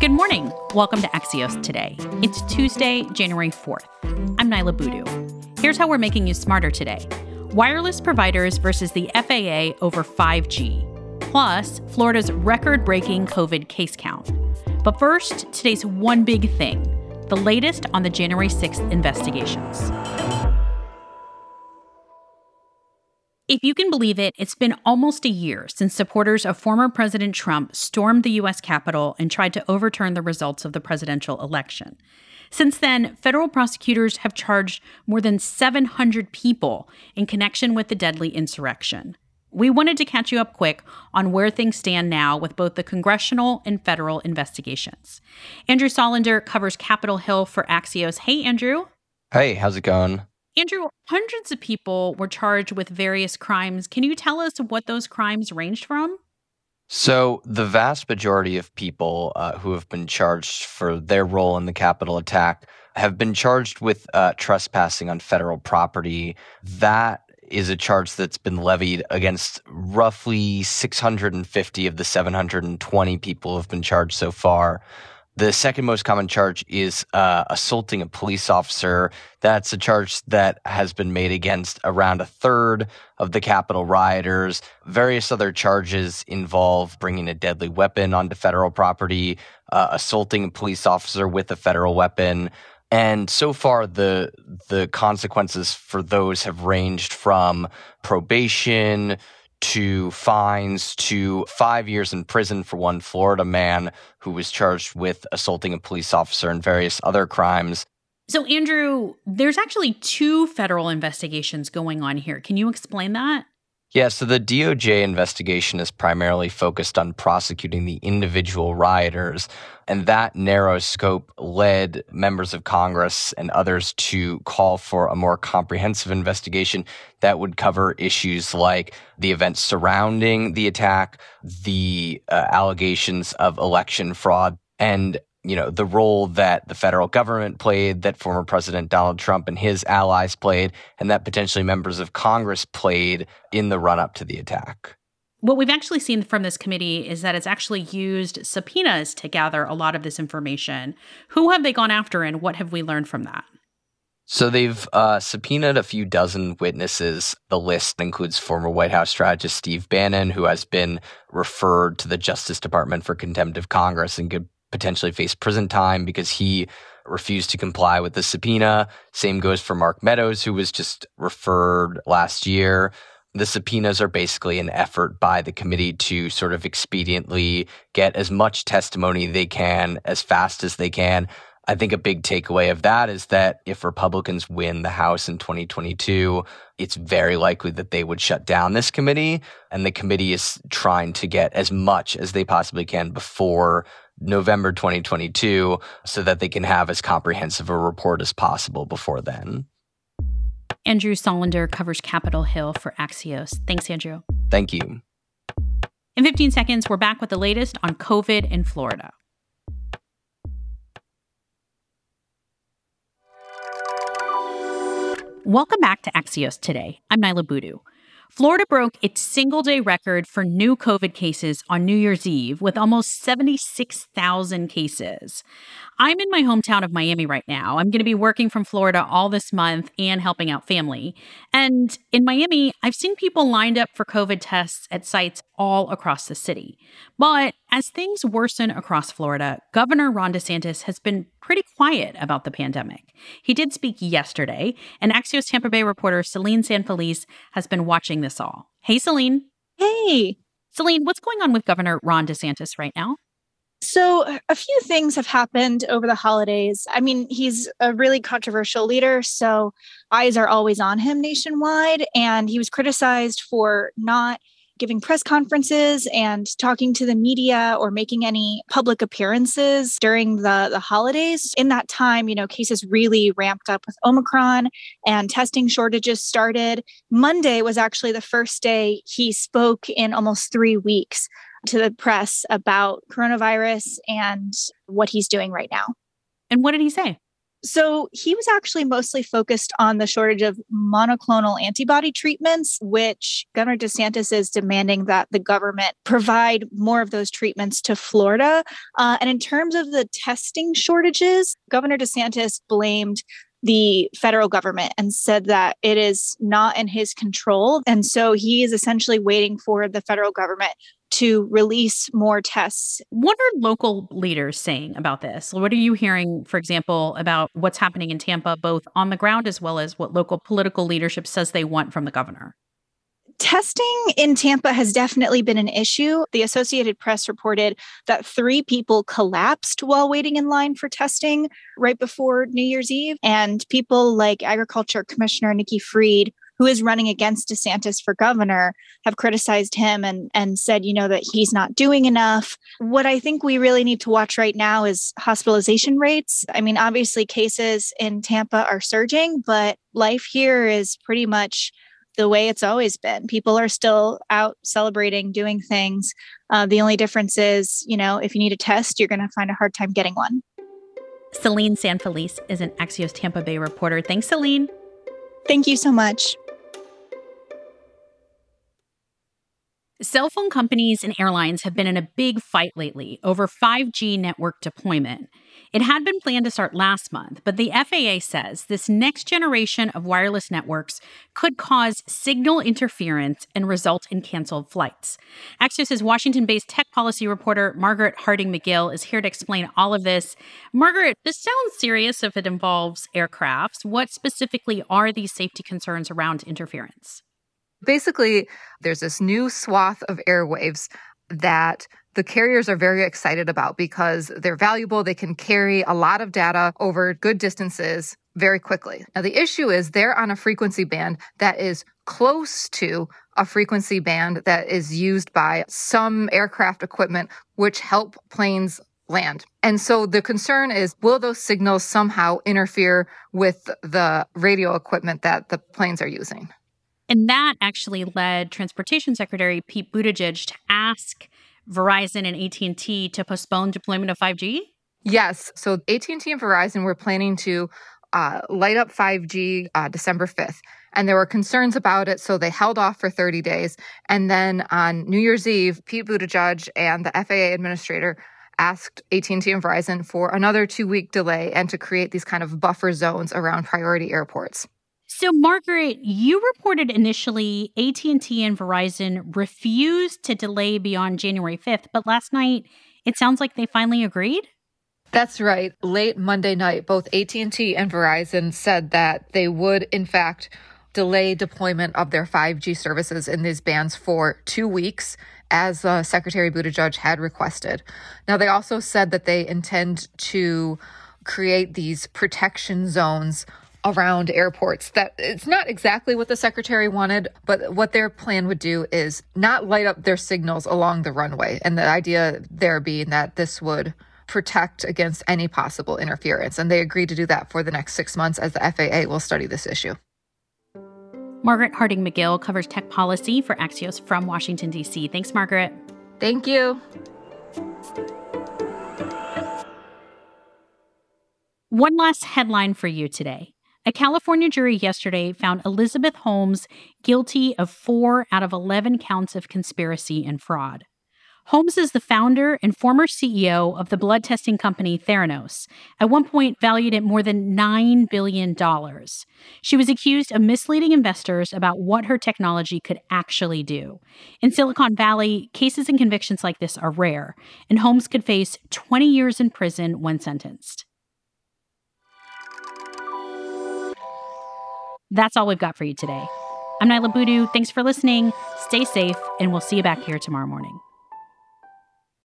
Good morning. Welcome to Axios Today. It's Tuesday, January 4th. I'm Niala Boodhoo. Here's how we're making you smarter today wireless providers versus the FAA over 5G, plus Florida's record breaking COVID case count. But first, today's one big thing the latest on the January 6th investigations. If you can believe it, it's been almost a year since supporters of former President Trump stormed the U.S. Capitol and tried to overturn the results of the presidential election. Since then, federal prosecutors have charged more than 700 people in connection with the deadly insurrection. We wanted to catch you up quick on where things stand now with both the congressional and federal investigations. Andrew Solender covers Capitol Hill for Axios. Hey, Andrew. Hey, how's it going? Andrew, hundreds of people were charged with various crimes. Can you tell us what those crimes ranged from? So, the vast majority of people uh, who have been charged for their role in the Capitol attack have been charged with uh, trespassing on federal property. That is a charge that's been levied against roughly 650 of the 720 people who have been charged so far. The second most common charge is uh, assaulting a police officer. That's a charge that has been made against around a third of the Capitol rioters. Various other charges involve bringing a deadly weapon onto federal property, uh, assaulting a police officer with a federal weapon. And so far, the the consequences for those have ranged from probation to fines to five years in prison for one Florida man who was charged with assaulting a police officer and various other crimes. So, Andrew, there's actually two federal investigations going on here. Can you explain that? Yeah, so the DOJ investigation is primarily focused on prosecuting the individual rioters, and that narrow scope led members of Congress and others to call for a more comprehensive investigation that would cover issues like the events surrounding the attack, the uh, allegations of election fraud, and you know, the role that the federal government played, that former President Donald Trump and his allies played, and that potentially members of Congress played in the run up to the attack. What we've actually seen from this committee is that it's actually used subpoenas to gather a lot of this information. Who have they gone after, and what have we learned from that? So they've uh, subpoenaed a few dozen witnesses. The list includes former White House strategist Steve Bannon, who has been referred to the Justice Department for contempt of Congress and could potentially face prison time because he refused to comply with the subpoena. Same goes for Mark Meadows, who was just referred last year. The subpoenas are basically an effort by the committee to sort of expediently get as much testimony they can as fast as they can. I think a big takeaway of that is that if Republicans win the House in 2022, it's very likely that they would shut down this committee. And the committee is trying to get as much as they possibly can before November 2022 so that they can have as comprehensive a report as possible before then. Andrew Solender covers Capitol Hill for Axios. Thanks, Andrew. Thank you. In 15 seconds, we're back with the latest on COVID in Florida. Welcome back to Axios today. I'm Niala Boodhoo. Florida broke its single day record for new COVID cases on New Year's Eve with almost 76,000 cases. I'm in my hometown of Miami right now. I'm going to be working from Florida all this month and helping out family. And in Miami, I've seen people lined up for COVID tests at sites all across the city. But as things worsen across Florida, Governor Ron DeSantis has been pretty quiet about the pandemic. He did speak yesterday, and Axios Tampa Bay reporter Selene San-Felice has been watching this all. Hey, Selene. Hey. Selene, what's going on with Governor Ron DeSantis right now? So, a few things have happened over the holidays. I mean, he's a really controversial leader, so eyes are always on him nationwide. And he was criticized for not giving press conferences and talking to the media or making any public appearances during the, the holidays. In that time, you know, cases really ramped up with Omicron and testing shortages started. Monday was actually the first day he spoke in almost three weeks to the press about coronavirus and what he's doing right now. And what did he say? So he was actually mostly focused on the shortage of monoclonal antibody treatments, which Governor DeSantis is demanding that the government provide more of those treatments to Florida. Uh, and in terms of the testing shortages, Governor DeSantis blamed the federal government and said that it is not in his control. And so he is essentially waiting for the federal government to release more tests. What are local leaders saying about this? What are you hearing, for example, about what's happening in Tampa, both on the ground as well as what local political leadership says they want from the governor? Testing in Tampa has definitely been an issue. The Associated Press reported that three people collapsed while waiting in line for testing right before New Year's Eve. And people like Agriculture Commissioner Nikki Fried, who is running against DeSantis for governor, have criticized him and, and said, you know, that he's not doing enough. What I think we really need to watch right now is hospitalization rates. I mean, obviously, cases in Tampa are surging, but life here is pretty much the way it's always been. People are still out celebrating, doing things. Uh, the only difference is, you know, if you need a test, you're going to find a hard time getting one. Selene San-Felice is an Axios Tampa Bay reporter. Thanks, Selene. Thank you so much. Cell phone companies and airlines have been in a big fight lately over 5G network deployment. It had been planned to start last month, but the FAA says this next generation of wireless networks could cause signal interference and result in canceled flights. Axios' Washington based tech policy reporter Margaret Harding McGill is here to explain all of this. Margaret, this sounds serious if it involves aircrafts. What specifically are these safety concerns around interference? Basically, there's this new swath of airwaves that the carriers are very excited about because they're valuable. They can carry a lot of data over good distances very quickly. Now, the issue is they're on a frequency band that is close to a frequency band that is used by some aircraft equipment, which help planes land. And so the concern is will those signals somehow interfere with the radio equipment that the planes are using? And that actually led Transportation Secretary Pete Buttigieg to ask Verizon and AT&T to postpone deployment of 5G? Yes. So AT&T and Verizon were planning to uh, light up 5G uh, December 5th. And there were concerns about it, so they held off for 30 days. And then on New Year's Eve, Pete Buttigieg and the FAA administrator asked AT&T and Verizon for another two-week delay and to create these kind of buffer zones around priority airports. So Margaret, you reported initially AT&T and Verizon refused to delay beyond January 5th, but last night it sounds like they finally agreed? That's right. Late Monday night, both AT&T and Verizon said that they would in fact delay deployment of their 5G services in these bands for 2 weeks as uh, Secretary Buttigieg had requested. Now they also said that they intend to create these protection zones around airports that it's not exactly what the secretary wanted but what their plan would do is not light up their signals along the runway. And the idea there being that this would protect against any possible interference. And they agreed to do that for the next 6 months as the FAA will study this issue. Margaret Harding McGill covers tech policy for Axios from Washington D.C. Thanks Margaret. Thank you. One last headline for you today. A California jury yesterday found Elizabeth Holmes guilty of four out of 11 counts of conspiracy and fraud. Holmes is the founder and former CEO of the blood testing company Theranos, at one point valued at more than $9 billion. She was accused of misleading investors about what her technology could actually do. In Silicon Valley, cases and convictions like this are rare, and Holmes could face 20 years in prison when sentenced. That's all we've got for you today. I'm Niala Boodhoo. Thanks for listening. Stay safe, and we'll see you back here tomorrow morning.